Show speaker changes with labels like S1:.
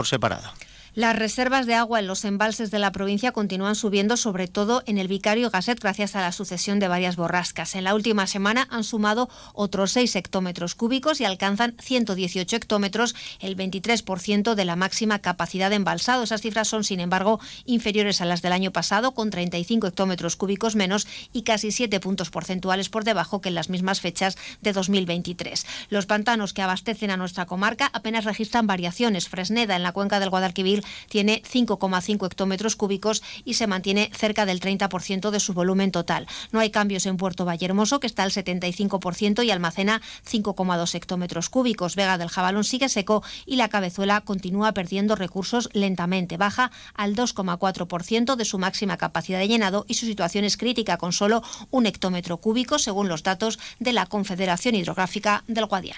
S1: por separado.
S2: Las reservas de agua en los embalses de la provincia continúan subiendo, sobre todo en el Vicario Gasset, gracias a la sucesión de varias borrascas. En la última semana han sumado otros 6 hectómetros cúbicos y alcanzan 118 hectómetros, el 23% de la máxima capacidad de embalsado. Esas cifras son, sin embargo, inferiores a las del año pasado, con 35 hectómetros cúbicos menos y casi 7 puntos porcentuales por debajo que en las mismas fechas de 2023. Los pantanos que abastecen a nuestra comarca apenas registran variaciones. Fresneda, en la cuenca del Guadalquivir, tiene 5,5 hectómetros cúbicos y se mantiene cerca del 30% de su volumen total. No hay cambios en Puerto Vallehermoso, que está al 75% y almacena 5,2 hectómetros cúbicos. Vega del Jabalón sigue seco y la cabezuela continúa perdiendo recursos lentamente. Baja al 2,4% de su máxima capacidad de llenado y su situación es crítica con solo un hectómetro cúbico, según los datos de la Confederación Hidrográfica del Guadiana.